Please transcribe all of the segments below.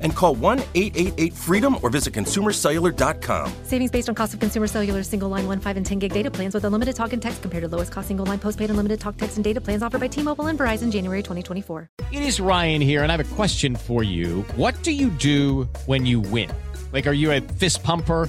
and call 1 888 freedom or visit consumercellular.com. Savings based on cost of consumer cellular single line 1, 5, and 10 gig data plans with unlimited talk and text compared to lowest cost single line postpaid unlimited talk, text, and data plans offered by T Mobile and Verizon January 2024. It is Ryan here, and I have a question for you. What do you do when you win? Like, are you a fist pumper?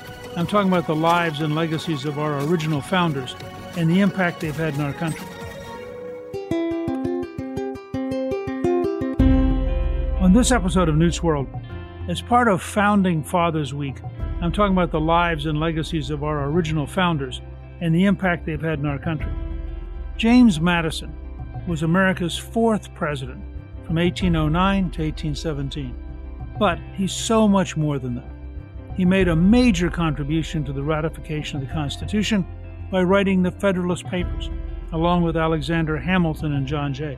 I'm talking about the lives and legacies of our original founders and the impact they've had in our country. On this episode of Newt's World, as part of Founding Fathers Week, I'm talking about the lives and legacies of our original founders and the impact they've had in our country. James Madison was America's fourth president from 1809 to 1817. But he's so much more than that. He made a major contribution to the ratification of the Constitution by writing the Federalist Papers, along with Alexander Hamilton and John Jay.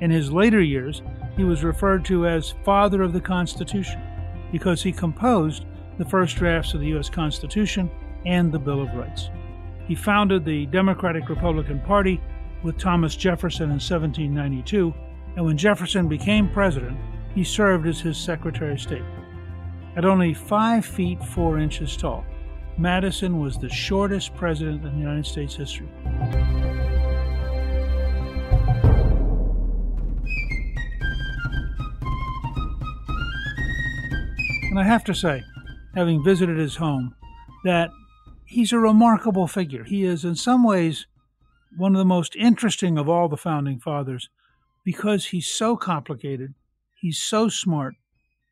In his later years, he was referred to as Father of the Constitution because he composed the first drafts of the U.S. Constitution and the Bill of Rights. He founded the Democratic Republican Party with Thomas Jefferson in 1792, and when Jefferson became president, he served as his Secretary of State. At only 5 feet 4 inches tall, Madison was the shortest president in the United States history. And I have to say, having visited his home, that he's a remarkable figure. He is, in some ways, one of the most interesting of all the founding fathers because he's so complicated, he's so smart,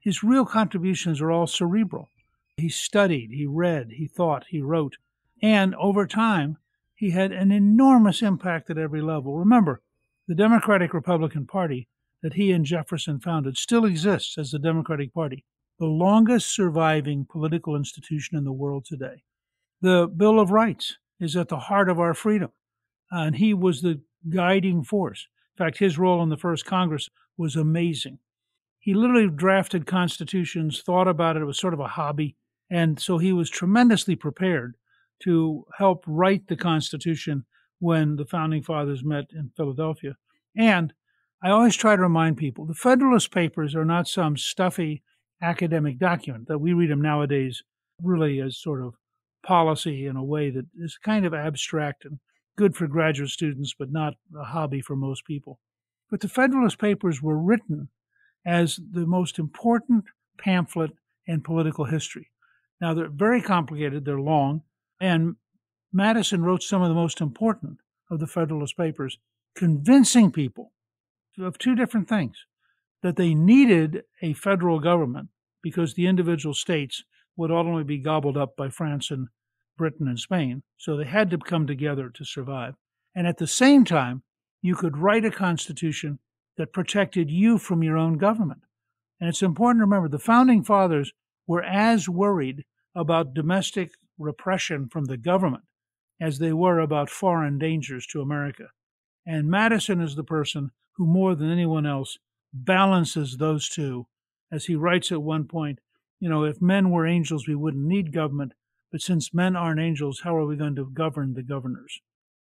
his real contributions are all cerebral. He studied, he read, he thought, he wrote, and over time, he had an enormous impact at every level. Remember, the Democratic Republican Party that he and Jefferson founded still exists as the Democratic Party, the longest surviving political institution in the world today. The Bill of Rights is at the heart of our freedom, and he was the guiding force. In fact, his role in the first Congress was amazing. He literally drafted constitutions, thought about it, it was sort of a hobby, and so he was tremendously prepared to help write the Constitution when the founding fathers met in Philadelphia. And I always try to remind people the Federalist Papers are not some stuffy academic document that we read them nowadays really as sort of policy in a way that is kind of abstract and good for graduate students, but not a hobby for most people. But the Federalist Papers were written as the most important pamphlet in political history. Now, they're very complicated, they're long, and Madison wrote some of the most important of the Federalist Papers, convincing people of two different things that they needed a federal government because the individual states would ultimately be gobbled up by France and Britain and Spain. So they had to come together to survive. And at the same time, you could write a constitution that protected you from your own government. And it's important to remember the founding fathers were as worried about domestic repression from the government as they were about foreign dangers to America. And Madison is the person who, more than anyone else, balances those two. As he writes at one point, you know, if men were angels, we wouldn't need government. But since men aren't angels, how are we going to govern the governors?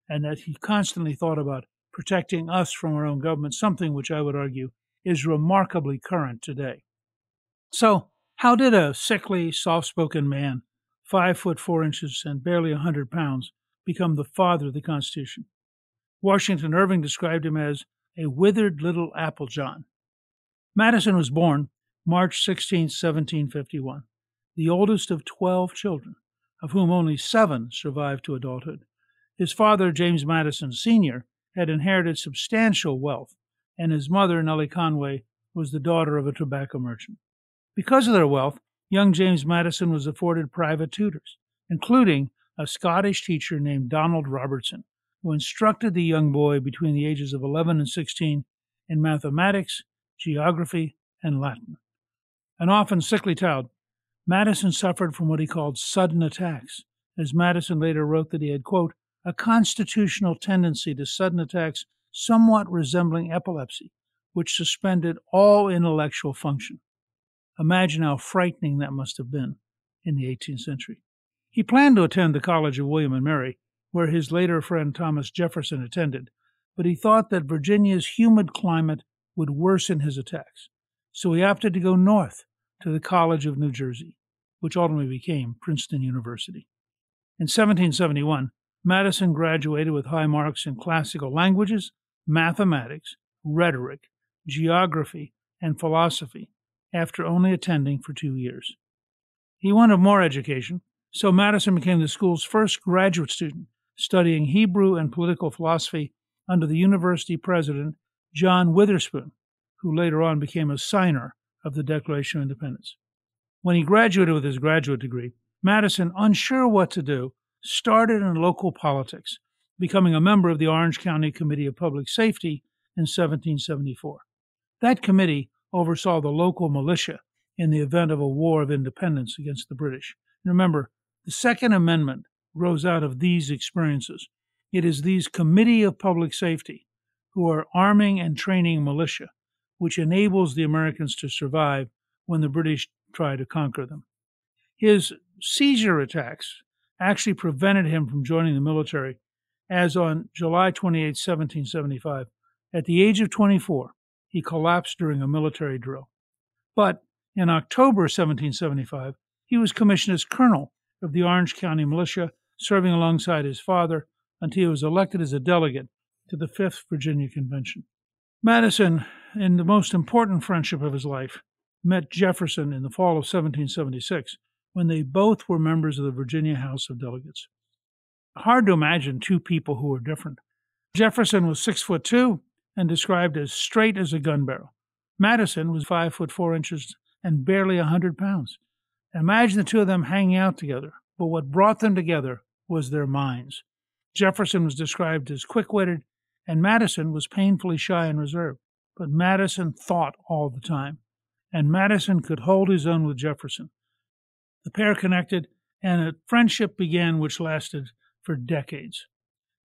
And that he constantly thought about protecting us from our own government, something which I would argue is remarkably current today. So, how did a sickly, soft spoken man, five foot four inches and barely a hundred pounds, become the father of the Constitution? Washington Irving described him as a withered little apple John. Madison was born March 16, 1751, the oldest of 12 children, of whom only seven survived to adulthood. His father, James Madison Sr., had inherited substantial wealth, and his mother, Nellie Conway, was the daughter of a tobacco merchant. Because of their wealth, young James Madison was afforded private tutors, including a Scottish teacher named Donald Robertson, who instructed the young boy between the ages of 11 and 16 in mathematics, geography, and Latin. An often sickly child, Madison suffered from what he called sudden attacks, as Madison later wrote that he had, quote, a constitutional tendency to sudden attacks somewhat resembling epilepsy, which suspended all intellectual function. Imagine how frightening that must have been in the 18th century. He planned to attend the College of William and Mary, where his later friend Thomas Jefferson attended, but he thought that Virginia's humid climate would worsen his attacks. So he opted to go north to the College of New Jersey, which ultimately became Princeton University. In 1771, Madison graduated with high marks in classical languages, mathematics, rhetoric, geography, and philosophy after only attending for two years. He wanted more education, so Madison became the school's first graduate student, studying Hebrew and political philosophy under the university president John Witherspoon, who later on became a signer of the Declaration of Independence. When he graduated with his graduate degree, Madison, unsure what to do, started in local politics, becoming a member of the Orange County Committee of Public Safety in 1774. That committee oversaw the local militia in the event of a war of independence against the British. And remember, the Second Amendment grows out of these experiences. It is these Committee of Public Safety who are arming and training militia, which enables the Americans to survive when the British try to conquer them. His seizure attacks actually prevented him from joining the military, as on July 28, 1775, at the age of 24, he collapsed during a military drill. But in October 1775, he was commissioned as colonel of the Orange County Militia, serving alongside his father until he was elected as a delegate to the 5th Virginia Convention. Madison, in the most important friendship of his life, met Jefferson in the fall of 1776 when they both were members of the Virginia House of Delegates. Hard to imagine two people who were different. Jefferson was six foot two and described as straight as a gun barrel. Madison was five foot four inches and barely a hundred pounds. Imagine the two of them hanging out together, but what brought them together was their minds. Jefferson was described as quick witted, and Madison was painfully shy and reserved. But Madison thought all the time, and Madison could hold his own with Jefferson. The pair connected, and a friendship began which lasted for decades.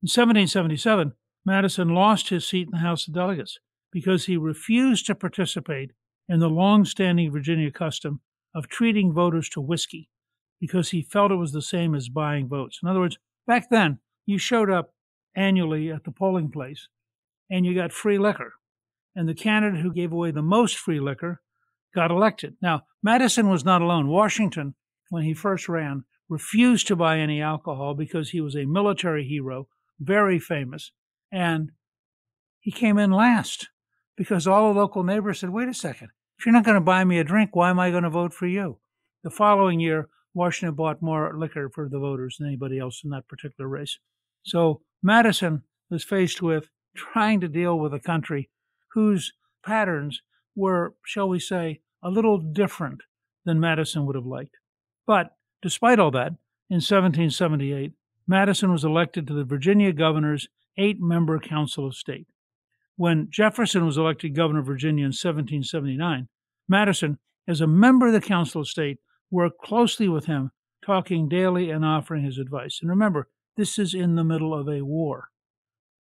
In 1777, Madison lost his seat in the House of Delegates because he refused to participate in the long standing Virginia custom of treating voters to whiskey because he felt it was the same as buying votes. In other words, back then, you showed up annually at the polling place and you got free liquor. And the candidate who gave away the most free liquor got elected. Now, Madison was not alone. Washington when he first ran, refused to buy any alcohol because he was a military hero, very famous, and he came in last because all the local neighbors said, wait a second, if you're not going to buy me a drink, why am I going to vote for you? The following year, Washington bought more liquor for the voters than anybody else in that particular race. So Madison was faced with trying to deal with a country whose patterns were, shall we say, a little different than Madison would have liked. But despite all that, in 1778, Madison was elected to the Virginia governor's eight member Council of State. When Jefferson was elected governor of Virginia in 1779, Madison, as a member of the Council of State, worked closely with him, talking daily and offering his advice. And remember, this is in the middle of a war.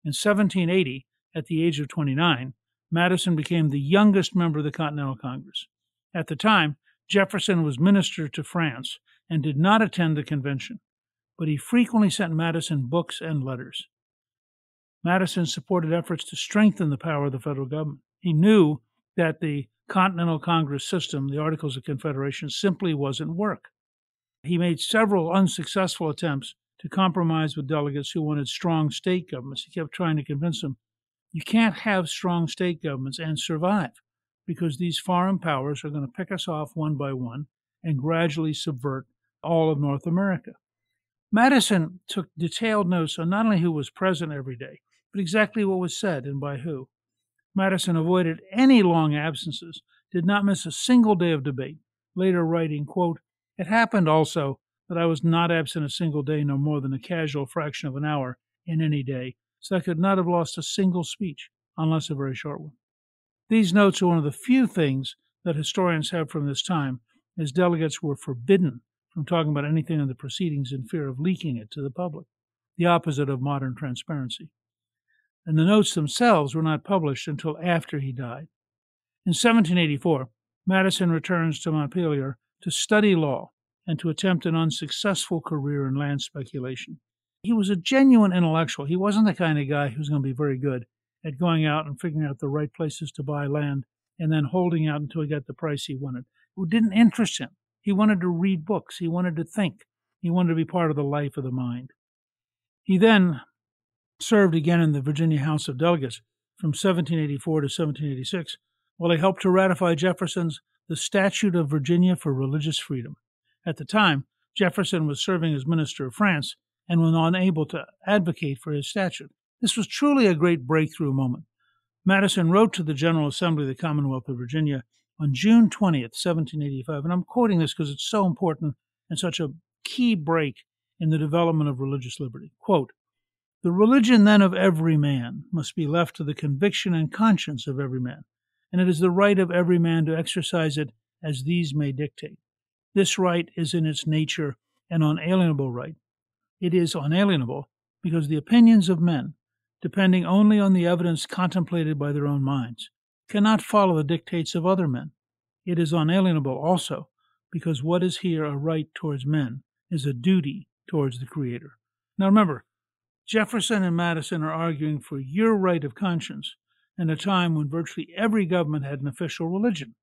In 1780, at the age of 29, Madison became the youngest member of the Continental Congress. At the time, Jefferson was minister to France and did not attend the convention, but he frequently sent Madison books and letters. Madison supported efforts to strengthen the power of the federal government. He knew that the Continental Congress system, the Articles of Confederation, simply wasn't work. He made several unsuccessful attempts to compromise with delegates who wanted strong state governments. He kept trying to convince them you can't have strong state governments and survive because these foreign powers are going to pick us off one by one and gradually subvert all of North America. Madison took detailed notes on not only who was present every day, but exactly what was said and by who. Madison avoided any long absences, did not miss a single day of debate, later writing, quote, It happened also that I was not absent a single day, nor more than a casual fraction of an hour in any day, so I could not have lost a single speech, unless a very short one. These notes are one of the few things that historians have from this time, as delegates were forbidden from talking about anything in the proceedings in fear of leaking it to the public, the opposite of modern transparency. And the notes themselves were not published until after he died. In 1784, Madison returns to Montpelier to study law and to attempt an unsuccessful career in land speculation. He was a genuine intellectual. He wasn't the kind of guy who's going to be very good at going out and figuring out the right places to buy land and then holding out until he got the price he wanted. It didn't interest him. He wanted to read books. He wanted to think. He wanted to be part of the life of the mind. He then served again in the Virginia House of Delegates from 1784 to 1786, while he helped to ratify Jefferson's The Statute of Virginia for Religious Freedom. At the time, Jefferson was serving as Minister of France and was unable to advocate for his statute. This was truly a great breakthrough moment. Madison wrote to the General Assembly of the Commonwealth of Virginia on June 20th, 1785. And I'm quoting this because it's so important and such a key break in the development of religious liberty. Quote, the religion then of every man must be left to the conviction and conscience of every man, and it is the right of every man to exercise it as these may dictate. This right is in its nature an unalienable right. It is unalienable because the opinions of men, depending only on the evidence contemplated by their own minds, cannot follow the dictates of other men. It is unalienable also, because what is here a right towards men is a duty towards the Creator. Now remember, Jefferson and Madison are arguing for your right of conscience in a time when virtually every government had an official religion.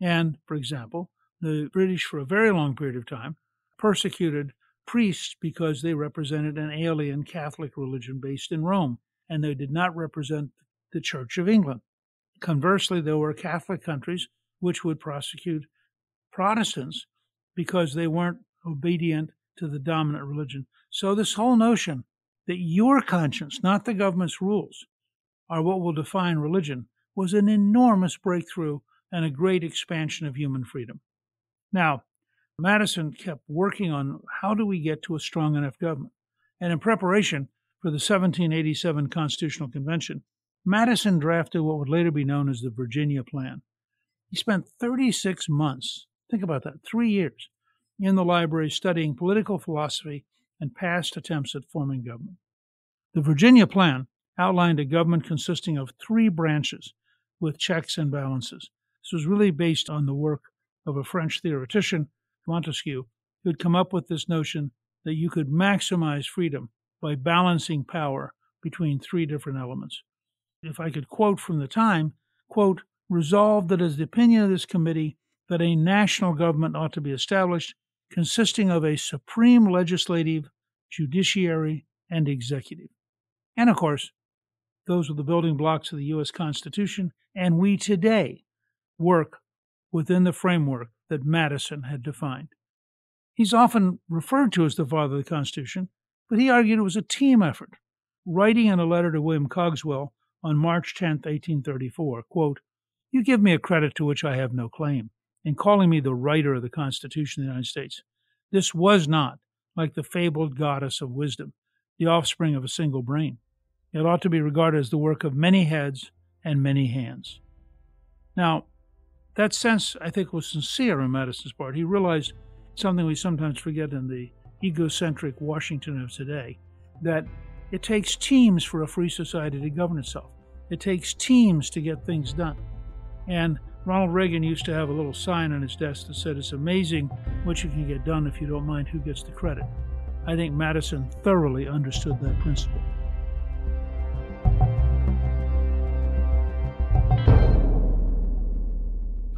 And, for example, the British, for a very long period of time, persecuted priests because they represented an alien Catholic religion based in Rome, and they did not represent the Church of England. Conversely, there were Catholic countries which would prosecute Protestants because they weren't obedient to the dominant religion. So, this whole notion that your conscience, not the government's rules, are what will define religion was an enormous breakthrough and a great expansion of human freedom. Now, Madison kept working on how do we get to a strong enough government. And in preparation for the 1787 Constitutional Convention, Madison drafted what would later be known as the Virginia Plan. He spent 36 months, think about that, three years, in the library studying political philosophy and past attempts at forming government. The Virginia Plan outlined a government consisting of three branches with checks and balances. This was really based on the work of a French theoretician, Montesquieu, who had come up with this notion that you could maximize freedom by balancing power between three different elements if I could quote from the time, quote, resolved that it is the opinion of this committee that a national government ought to be established consisting of a supreme legislative, judiciary, and executive. And of course, those were the building blocks of the U.S. Constitution, and we today work within the framework that Madison had defined. He's often referred to as the father of the Constitution, but he argued it was a team effort. Writing in a letter to William Cogswell on March 10, 1834, quote, You give me a credit to which I have no claim in calling me the writer of the Constitution of the United States. This was not, like the fabled goddess of wisdom, the offspring of a single brain. It ought to be regarded as the work of many heads and many hands. Now, that sense, I think, was sincere on Madison's part. He realized something we sometimes forget in the egocentric Washington of today that it takes teams for a free society to govern itself. It takes teams to get things done. And Ronald Reagan used to have a little sign on his desk that said, It's amazing what you can get done if you don't mind who gets the credit. I think Madison thoroughly understood that principle.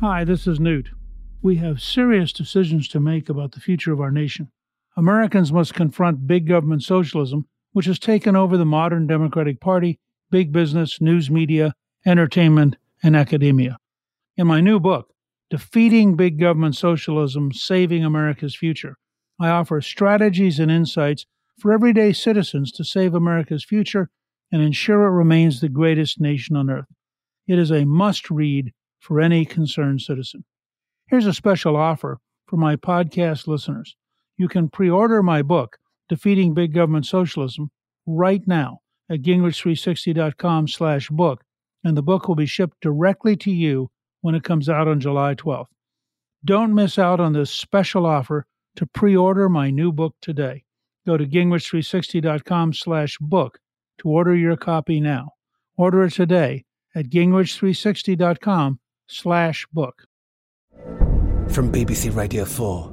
Hi, this is Newt. We have serious decisions to make about the future of our nation. Americans must confront big government socialism, which has taken over the modern Democratic Party, big business, news media, entertainment, and academia. In my new book, Defeating Big Government Socialism Saving America's Future, I offer strategies and insights for everyday citizens to save America's future and ensure it remains the greatest nation on earth. It is a must read for any concerned citizen. Here's a special offer for my podcast listeners. You can pre order my book, Defeating Big Government Socialism, right now at gingrich360.com slash book, and the book will be shipped directly to you when it comes out on July 12th. Don't miss out on this special offer to pre order my new book today. Go to gingrich360.com slash book to order your copy now. Order it today at gingrich360.com slash book. From BBC Radio 4,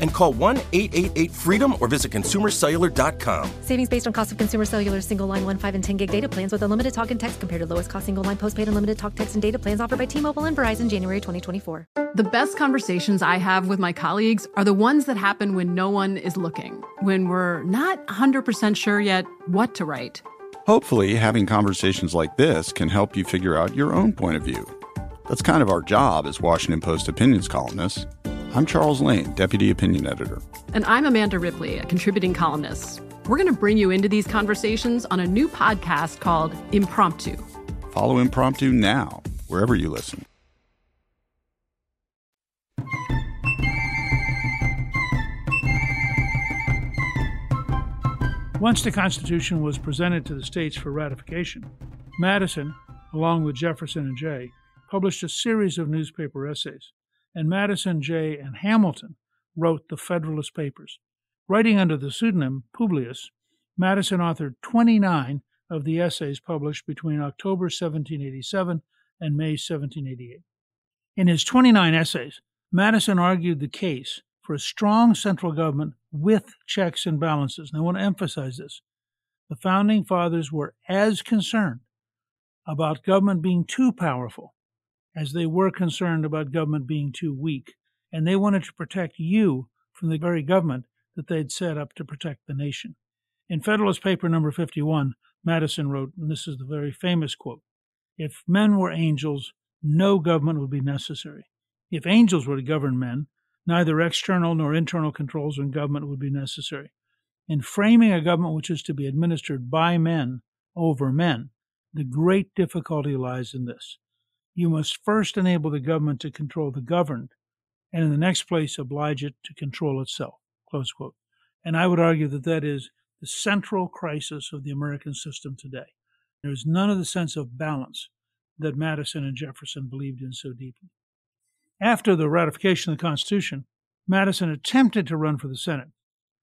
and call 1 888 freedom or visit consumercellular.com. Savings based on cost of consumer cellular single line 1, 5, and 10 gig data plans with unlimited talk and text compared to lowest cost single line postpaid unlimited talk, text, and data plans offered by T Mobile and Verizon January 2024. The best conversations I have with my colleagues are the ones that happen when no one is looking, when we're not 100% sure yet what to write. Hopefully, having conversations like this can help you figure out your own point of view. That's kind of our job as Washington Post opinions columnists. I'm Charles Lane, Deputy Opinion Editor. And I'm Amanda Ripley, a contributing columnist. We're going to bring you into these conversations on a new podcast called Impromptu. Follow Impromptu now, wherever you listen. Once the Constitution was presented to the states for ratification, Madison, along with Jefferson and Jay, published a series of newspaper essays, and Madison, Jay, and Hamilton wrote the Federalist Papers. Writing under the pseudonym Publius, Madison authored 29 of the essays published between October 1787 and May 1788. In his 29 essays, Madison argued the case for a strong central government with checks and balances. And I want to emphasize this. The founding fathers were as concerned about government being too powerful as they were concerned about government being too weak, and they wanted to protect you from the very government that they'd set up to protect the nation. In Federalist Paper number 51, Madison wrote, and this is the very famous quote If men were angels, no government would be necessary. If angels were to govern men, neither external nor internal controls in government would be necessary. In framing a government which is to be administered by men over men, the great difficulty lies in this. You must first enable the government to control the governed, and in the next place oblige it to control itself. And I would argue that that is the central crisis of the American system today. There is none of the sense of balance that Madison and Jefferson believed in so deeply. After the ratification of the Constitution, Madison attempted to run for the Senate,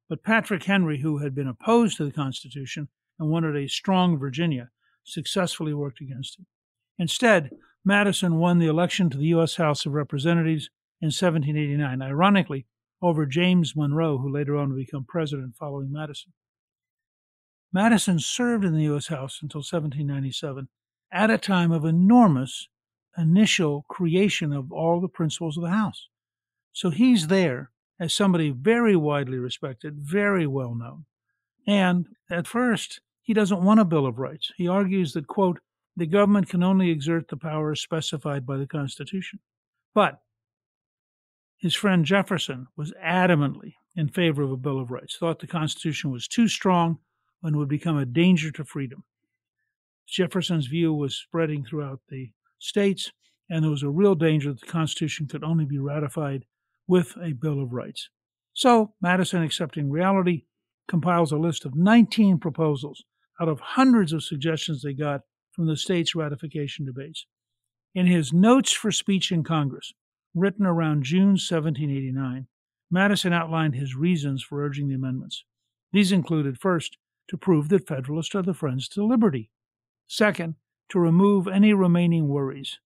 but Patrick Henry, who had been opposed to the Constitution and wanted a strong Virginia, successfully worked against him. Instead, Madison won the election to the U.S. House of Representatives in 1789, ironically, over James Monroe, who later on would become president following Madison. Madison served in the U.S. House until 1797 at a time of enormous initial creation of all the principles of the House. So he's there as somebody very widely respected, very well known. And at first, he doesn't want a Bill of Rights. He argues that, quote, the government can only exert the powers specified by the Constitution. But his friend Jefferson was adamantly in favor of a Bill of Rights, thought the Constitution was too strong and would become a danger to freedom. Jefferson's view was spreading throughout the states, and there was a real danger that the Constitution could only be ratified with a Bill of Rights. So, Madison, accepting reality, compiles a list of 19 proposals out of hundreds of suggestions they got from the states' ratification debates. In his Notes for Speech in Congress, written around June 1789, Madison outlined his reasons for urging the amendments. These included, first, to prove that Federalists are the friends to liberty. Second, to remove any remaining worries.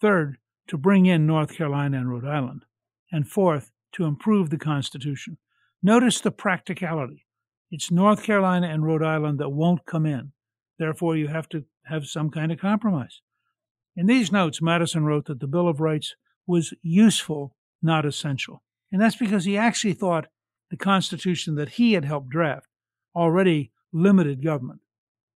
Third, to bring in North Carolina and Rhode Island. And fourth, to improve the Constitution. Notice the practicality. It's North Carolina and Rhode Island that won't come in. Therefore, you have to have some kind of compromise. In these notes, Madison wrote that the Bill of Rights was useful, not essential. And that's because he actually thought the Constitution that he had helped draft already limited government.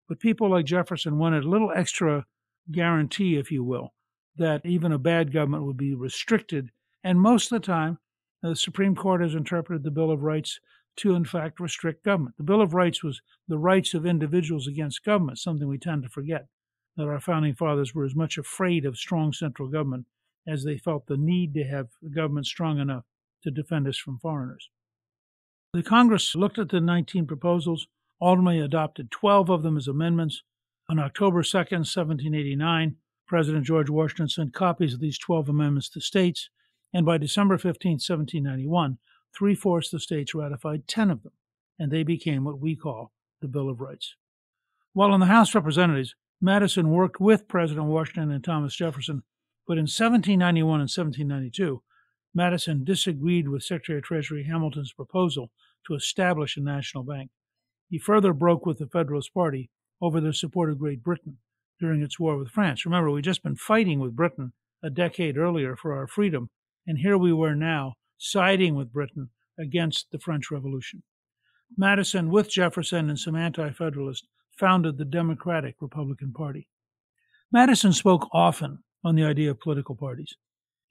But people like Jefferson wanted a little extra guarantee, if you will, that even a bad government would be restricted. And most of the time, the Supreme Court has interpreted the Bill of Rights to, in fact, restrict government. The Bill of Rights was the rights of individuals against government, something we tend to forget, that our founding fathers were as much afraid of strong central government as they felt the need to have a government strong enough to defend us from foreigners. The Congress looked at the 19 proposals, ultimately adopted 12 of them as amendments. On October 2, 1789, President George Washington sent copies of these 12 amendments to states, and by December 15, 1791, three fourths of the states ratified 10 of them, and they became what we call the Bill of Rights. While in the House of Representatives, Madison worked with President Washington and Thomas Jefferson, but in 1791 and 1792, Madison disagreed with Secretary of Treasury Hamilton's proposal to establish a national bank. He further broke with the Federalist Party over their support of Great Britain during its war with France. Remember, we'd just been fighting with Britain a decade earlier for our freedom, and here we were now siding with Britain against the French Revolution. Madison, with Jefferson and some anti federalists, founded the Democratic Republican Party. Madison spoke often on the idea of political parties.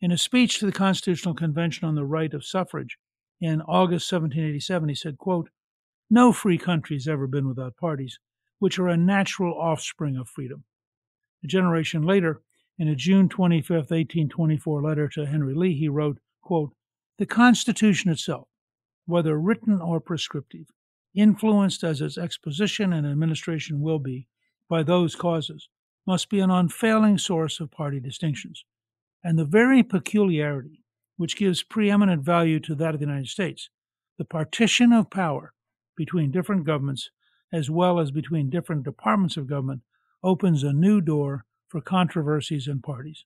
In a speech to the Constitutional Convention on the right of suffrage in August 1787, he said, quote, No free country has ever been without parties, which are a natural offspring of freedom. A generation later, in a June 25, 1824 letter to Henry Lee, he wrote, quote, The Constitution itself, whether written or prescriptive, influenced as its exposition and administration will be by those causes, must be an unfailing source of party distinctions. And the very peculiarity which gives preeminent value to that of the United States, the partition of power between different governments as well as between different departments of government, opens a new door for controversies and parties.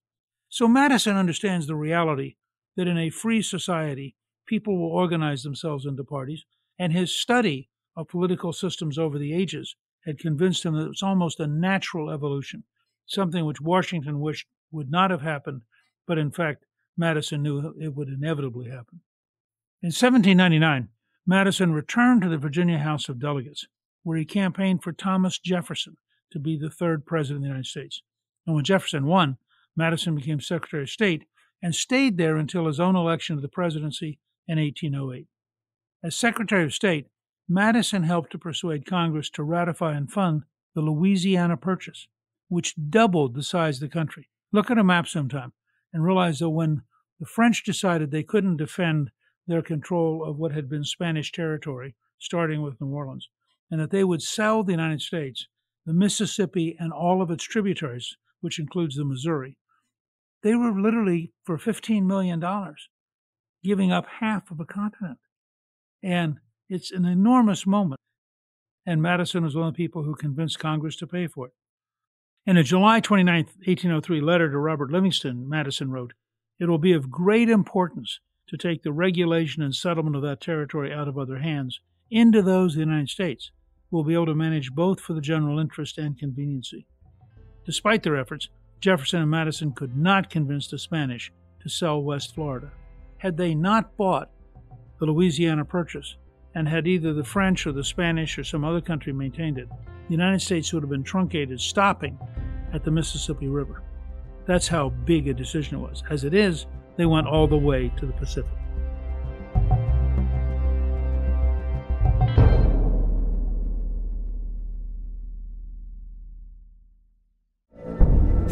So Madison understands the reality that in a free society, people will organize themselves into parties, and his study of political systems over the ages had convinced him that it was almost a natural evolution, something which Washington wished would not have happened, but in fact, Madison knew it would inevitably happen. In 1799, Madison returned to the Virginia House of Delegates, where he campaigned for Thomas Jefferson to be the third president of the United States. And when Jefferson won, Madison became Secretary of State and stayed there until his own election to the presidency in 1808. As Secretary of State, Madison helped to persuade Congress to ratify and fund the Louisiana Purchase, which doubled the size of the country. Look at a map sometime and realize that when the French decided they couldn't defend their control of what had been Spanish territory, starting with New Orleans, and that they would sell the United States, the Mississippi, and all of its tributaries, which includes the Missouri, they were literally for $15 million giving up half of a continent. And it's an enormous moment. And Madison was one of the people who convinced Congress to pay for it. In a July 29, 1803 letter to Robert Livingston, Madison wrote, It will be of great importance to take the regulation and settlement of that territory out of other hands into those of the United States, who will be able to manage both for the general interest and conveniency. Despite their efforts, Jefferson and Madison could not convince the Spanish to sell West Florida. Had they not bought the Louisiana Purchase, and had either the French or the Spanish or some other country maintained it, the United States would have been truncated, stopping at the Mississippi River. That's how big a decision it was. As it is, they went all the way to the Pacific.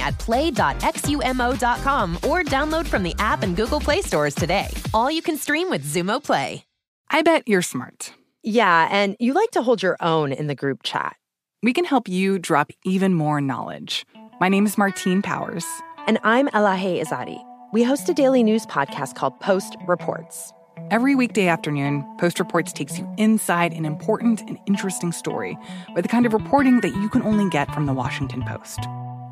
at play.xumo.com or download from the app and Google Play stores today. All you can stream with Xumo Play. I bet you're smart. Yeah, and you like to hold your own in the group chat. We can help you drop even more knowledge. My name is Martine Powers. And I'm Elahe Izadi. We host a daily news podcast called Post Reports. Every weekday afternoon, Post Reports takes you inside an important and interesting story with the kind of reporting that you can only get from the Washington Post.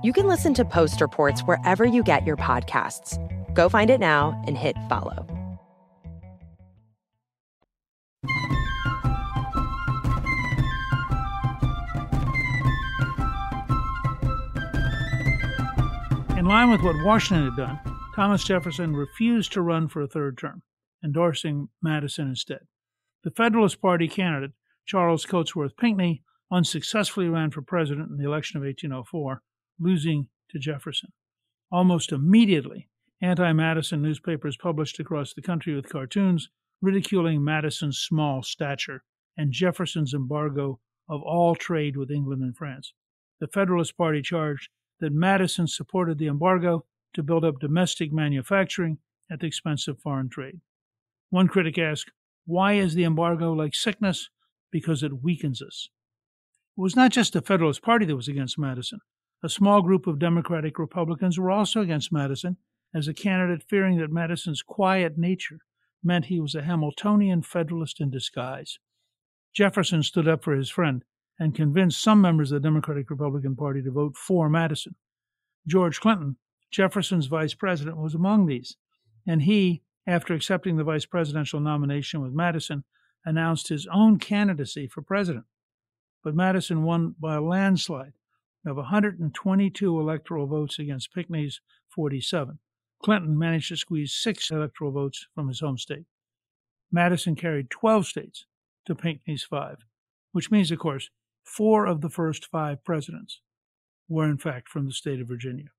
You can listen to Post Reports wherever you get your podcasts. Go find it now and hit follow. In line with what Washington had done, Thomas Jefferson refused to run for a third term endorsing Madison instead. The Federalist Party candidate, Charles Cotesworth Pinckney, unsuccessfully ran for president in the election of 1804, losing to Jefferson. Almost immediately, anti Madison newspapers published across the country with cartoons ridiculing Madison's small stature and Jefferson's embargo of all trade with England and France. The Federalist Party charged that Madison supported the embargo to build up domestic manufacturing at the expense of foreign trade. One critic asked, Why is the embargo like sickness? Because it weakens us. It was not just the Federalist Party that was against Madison. A small group of Democratic Republicans were also against Madison as a candidate, fearing that Madison's quiet nature meant he was a Hamiltonian Federalist in disguise. Jefferson stood up for his friend and convinced some members of the Democratic Republican Party to vote for Madison. George Clinton, Jefferson's vice president, was among these, and he, after accepting the vice presidential nomination with Madison, announced his own candidacy for president. But Madison won by a landslide of 122 electoral votes against Pinckney's 47. Clinton managed to squeeze six electoral votes from his home state. Madison carried 12 states to Pinckney's five, which means, of course, four of the first five presidents were in fact from the state of Virginia.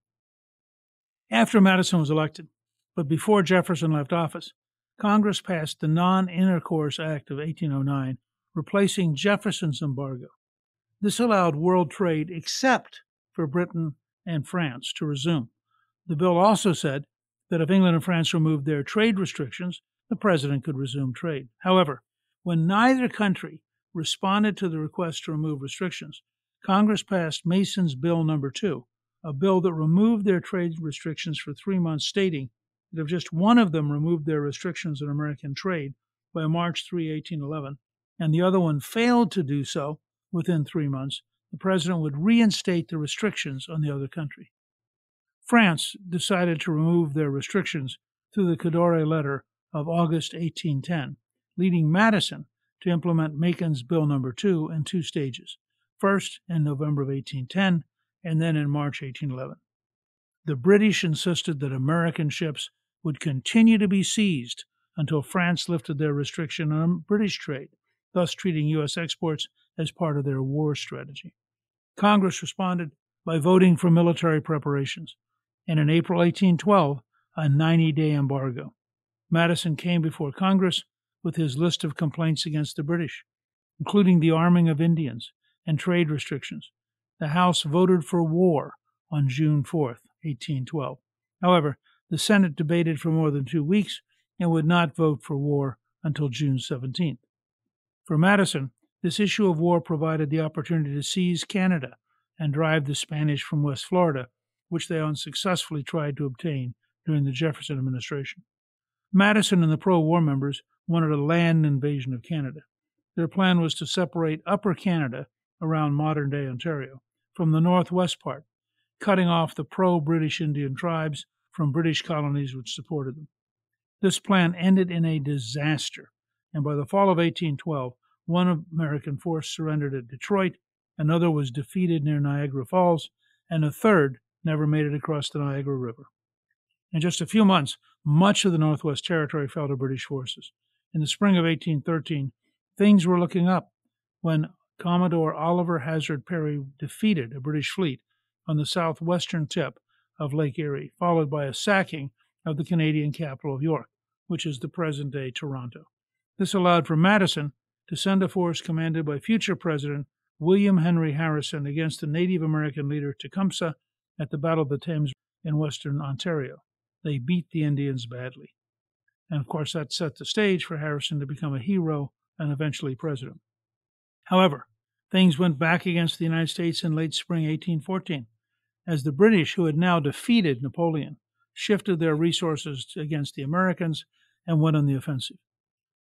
After Madison was elected, but before Jefferson left office, Congress passed the Non Intercourse Act of 1809, replacing Jefferson's embargo. This allowed world trade except for Britain and France to resume. The bill also said that if England and France removed their trade restrictions, the president could resume trade. However, when neither country responded to the request to remove restrictions, Congress passed Macon's Bill Number 2, a bill that removed their trade restrictions for three months, stating that if just one of them removed their restrictions on American trade by March 3, 1811, and the other one failed to do so within three months, the president would reinstate the restrictions on the other country. France decided to remove their restrictions through the Cadore letter of August 1810, leading Madison to implement Macon's Bill Number 2 in two stages first in November of 1810 and then in March 1811. The British insisted that American ships would continue to be seized until France lifted their restriction on British trade, thus treating U.S. exports as part of their war strategy. Congress responded by voting for military preparations, and in April 1812, a 90 day embargo. Madison came before Congress with his list of complaints against the British, including the arming of Indians and trade restrictions. The House voted for war on June 4, 1812. However, the Senate debated for more than two weeks and would not vote for war until June 17th. For Madison, this issue of war provided the opportunity to seize Canada and drive the Spanish from West Florida, which they unsuccessfully tried to obtain during the Jefferson administration. Madison and the pro war members wanted a land invasion of Canada. Their plan was to separate Upper Canada, around modern day Ontario, from the northwest part, cutting off the pro British Indian tribes from British colonies which supported them. This plan ended in a disaster, and by the fall of 1812, one American force surrendered at Detroit, another was defeated near Niagara Falls, and a third never made it across the Niagara River. In just a few months, much of the Northwest Territory fell to British forces. In the spring of 1813, things were looking up when Commodore Oliver Hazard Perry defeated a British fleet on the southwestern tip of Lake Erie, followed by a sacking of the Canadian capital of York, which is the present day Toronto. This allowed for Madison to send a force commanded by future President William Henry Harrison against the Native American leader Tecumseh at the Battle of the Thames in western Ontario. They beat the Indians badly. And of course, that set the stage for Harrison to become a hero and eventually president. However, things went back against the United States in late spring 1814, as the British, who had now defeated Napoleon, shifted their resources against the Americans and went on the offensive.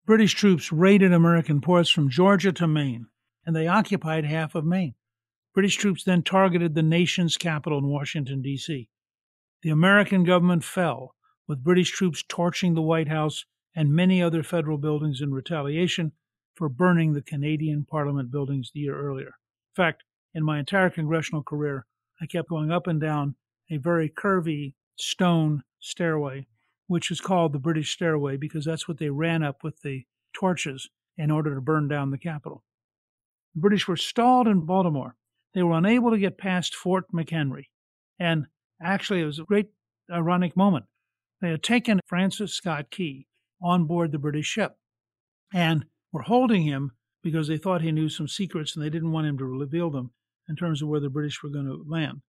British troops raided American ports from Georgia to Maine, and they occupied half of Maine. British troops then targeted the nation's capital in Washington, D.C. The American government fell, with British troops torching the White House and many other federal buildings in retaliation for burning the Canadian Parliament buildings the year earlier. In fact, in my entire congressional career, I kept going up and down a very curvy stone stairway, which is called the British Stairway because that's what they ran up with the torches in order to burn down the Capitol. The British were stalled in Baltimore. They were unable to get past Fort McHenry, and Actually, it was a great ironic moment. They had taken Francis Scott Key on board the British ship and were holding him because they thought he knew some secrets and they didn't want him to reveal them in terms of where the British were going to land.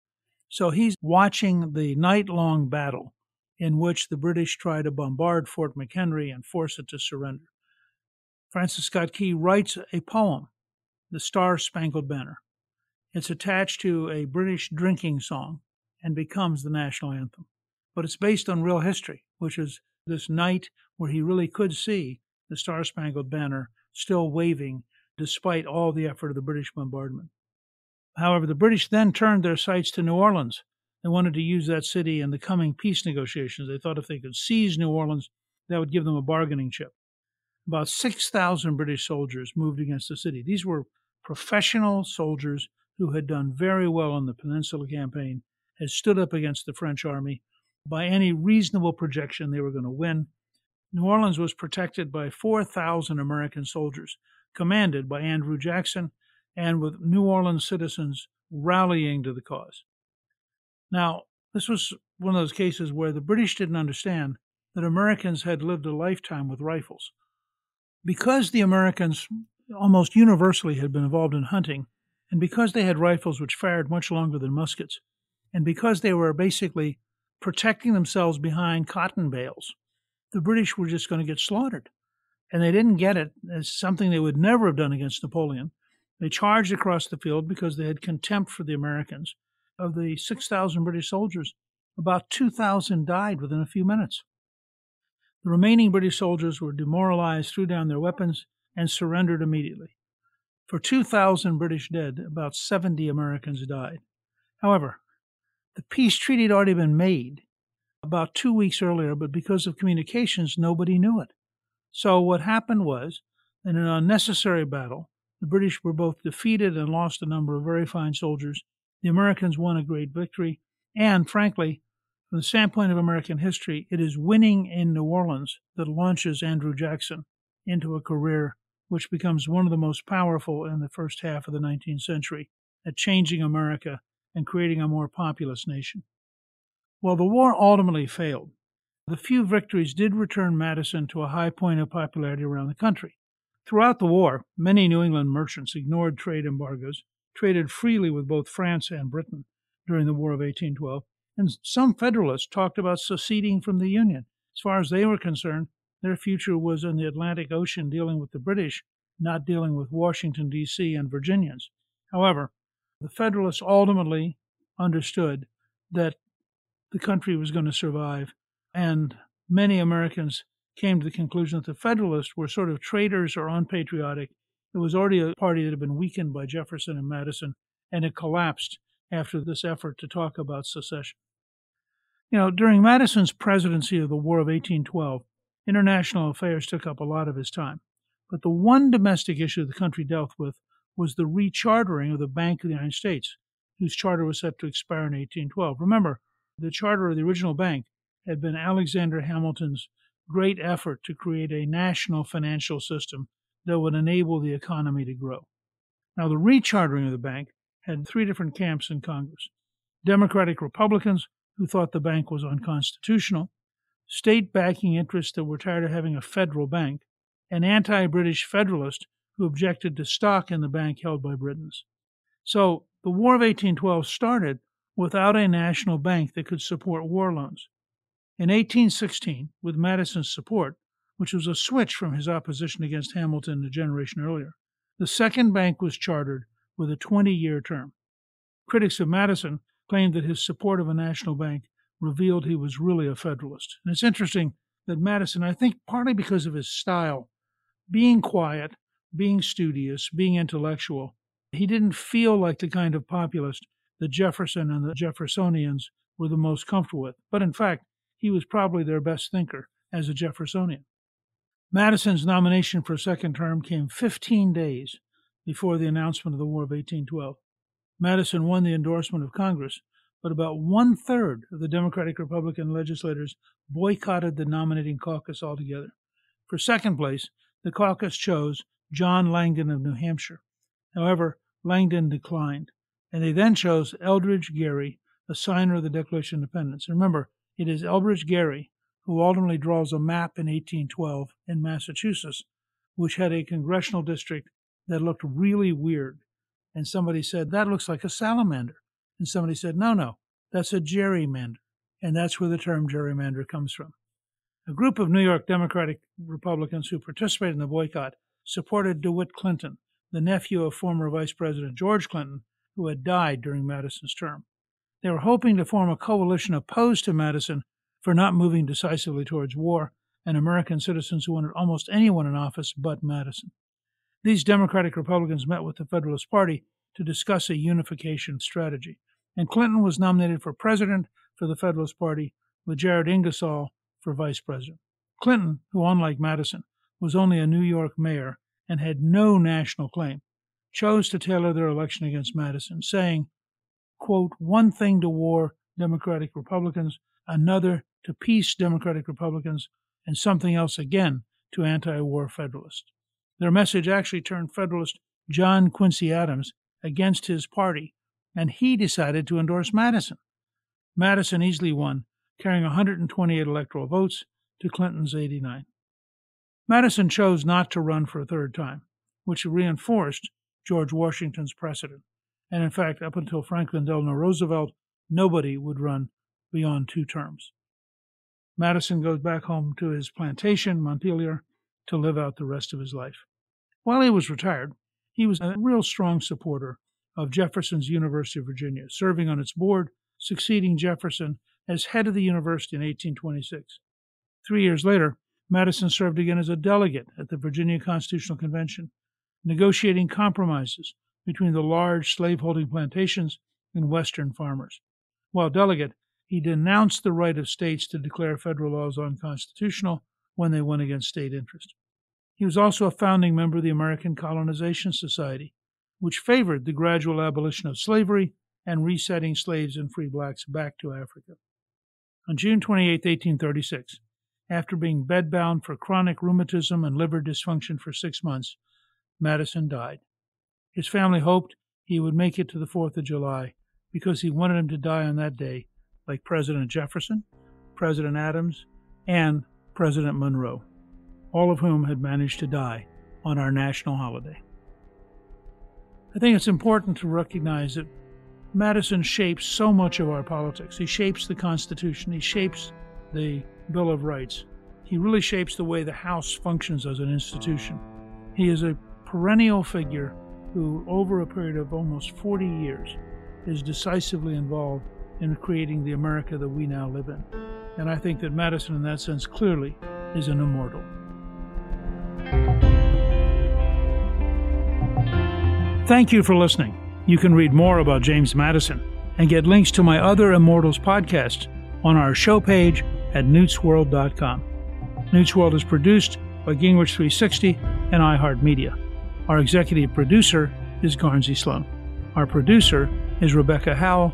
So he's watching the night long battle in which the British try to bombard Fort McHenry and force it to surrender. Francis Scott Key writes a poem, The Star Spangled Banner. It's attached to a British drinking song and becomes the national anthem. But it's based on real history, which is this night where he really could see the Star Spangled Banner still waving despite all the effort of the British bombardment. However, the British then turned their sights to New Orleans. They wanted to use that city in the coming peace negotiations. They thought if they could seize New Orleans, that would give them a bargaining chip. About 6,000 British soldiers moved against the city. These were professional soldiers who had done very well in the Peninsula Campaign, had stood up against the French army. By any reasonable projection, they were going to win. New Orleans was protected by 4,000 American soldiers, commanded by Andrew Jackson, and with New Orleans citizens rallying to the cause. Now, this was one of those cases where the British didn't understand that Americans had lived a lifetime with rifles. Because the Americans almost universally had been involved in hunting, and because they had rifles which fired much longer than muskets, and because they were basically protecting themselves behind cotton bales, the British were just going to get slaughtered. And they didn't get it as something they would never have done against Napoleon. They charged across the field because they had contempt for the Americans. Of the 6,000 British soldiers, about 2,000 died within a few minutes. The remaining British soldiers were demoralized, threw down their weapons, and surrendered immediately. For 2,000 British dead, about 70 Americans died. However, the peace treaty had already been made about two weeks earlier, but because of communications, nobody knew it. So what happened was, in an unnecessary battle, the British were both defeated and lost a number of very fine soldiers. The Americans won a great victory, and frankly, from the standpoint of American history, it is winning in New Orleans that launches Andrew Jackson into a career which becomes one of the most powerful in the first half of the 19th century at changing America and creating a more populous nation. While the war ultimately failed, the few victories did return Madison to a high point of popularity around the country. Throughout the war, many New England merchants ignored trade embargoes, traded freely with both France and Britain during the War of 1812, and some Federalists talked about seceding from the Union. As far as they were concerned, their future was in the Atlantic Ocean dealing with the British, not dealing with Washington, D.C. and Virginians. However, the Federalists ultimately understood that the country was going to survive, and many Americans came to the conclusion that the Federalists were sort of traitors or unpatriotic. It was already a party that had been weakened by Jefferson and Madison, and it collapsed after this effort to talk about secession. You know, during Madison's presidency of the War of 1812, international affairs took up a lot of his time. But the one domestic issue the country dealt with was the rechartering of the Bank of the United States, whose charter was set to expire in 1812. Remember, the charter of the original bank had been Alexander Hamilton's great effort to create a national financial system that would enable the economy to grow. Now, the rechartering of the bank had three different camps in Congress Democratic Republicans, who thought the bank was unconstitutional, state banking interests that were tired of having a federal bank, and anti British Federalists who objected to stock in the bank held by Britons. So the War of 1812 started without a national bank that could support war loans. In 1816, with Madison's support, which was a switch from his opposition against Hamilton a generation earlier, the second bank was chartered with a 20 year term. Critics of Madison claimed that his support of a national bank revealed he was really a Federalist. And it's interesting that Madison, I think partly because of his style, being quiet, being studious, being intellectual, he didn't feel like the kind of populist that Jefferson and the Jeffersonians were the most comfortable with. But in fact, he was probably their best thinker as a Jeffersonian. Madison's nomination for a second term came 15 days before the announcement of the War of 1812. Madison won the endorsement of Congress, but about one third of the Democratic Republican legislators boycotted the nominating caucus altogether. For second place, the caucus chose John Langdon of New Hampshire. However, Langdon declined, and they then chose Elbridge Gerry, a signer of the Declaration of Independence. remember, it is Elbridge Gerry who ultimately draws a map in 1812 in Massachusetts, which had a congressional district that looked really weird. And somebody said, that looks like a salamander. And somebody said, no, no, that's a gerrymander. And that's where the term gerrymander comes from. A group of New York Democratic Republicans who participated in the boycott supported DeWitt Clinton, the nephew of former Vice President George Clinton, who had died during Madison's term. They were hoping to form a coalition opposed to Madison for not moving decisively towards war and American citizens who wanted almost anyone in office but Madison. These Democratic Republicans met with the Federalist Party to discuss a unification strategy. And Clinton was nominated for president for the Federalist Party with Jared Ingersoll for vice president. Clinton, who, unlike Madison, was only a New York mayor and had no national claim, chose to tailor their election against Madison, saying, quote, one thing to war Democratic Republicans, another to peace Democratic Republicans, and something else again to anti war Federalists. Their message actually turned Federalist John Quincy Adams against his party, and he decided to endorse Madison. Madison easily won, carrying 128 electoral votes to Clinton's 89. Madison chose not to run for a third time, which reinforced George Washington's precedent. And in fact, up until Franklin Delano Roosevelt, nobody would run beyond two terms. Madison goes back home to his plantation, Montpelier, to live out the rest of his life. While he was retired, he was a real strong supporter of Jefferson's University of Virginia, serving on its board, succeeding Jefferson as head of the university in 1826. Three years later, Madison served again as a delegate at the Virginia Constitutional Convention, negotiating compromises between the large slaveholding plantations and Western farmers. While delegate, he denounced the right of states to declare federal laws unconstitutional when they went against state interest. He was also a founding member of the American Colonization Society, which favored the gradual abolition of slavery and resetting slaves and free blacks back to Africa. On June 28, 1836, after being bedbound for chronic rheumatism and liver dysfunction for six months, Madison died. His family hoped he would make it to the 4th of July because he wanted him to die on that day, like President Jefferson, President Adams, and President Monroe, all of whom had managed to die on our national holiday. I think it's important to recognize that Madison shapes so much of our politics. He shapes the Constitution, he shapes the Bill of Rights. He really shapes the way the House functions as an institution. He is a perennial figure who, over a period of almost 40 years, is decisively involved in creating the America that we now live in. And I think that Madison, in that sense, clearly is an immortal. Thank you for listening. You can read more about James Madison and get links to my other Immortals podcasts on our show page at newtsworld.com. Newt's World is produced by Gingrich 360 and iHeartMedia. Our executive producer is Guernsey Sloan. Our producer is Rebecca Howell,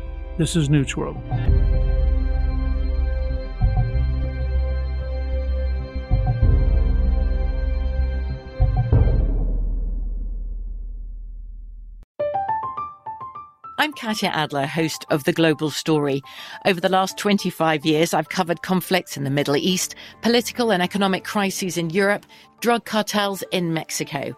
This is Newt's World. I'm Katya Adler, host of The Global Story. Over the last 25 years, I've covered conflicts in the Middle East, political and economic crises in Europe, drug cartels in Mexico.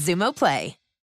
Xumo Play.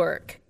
work.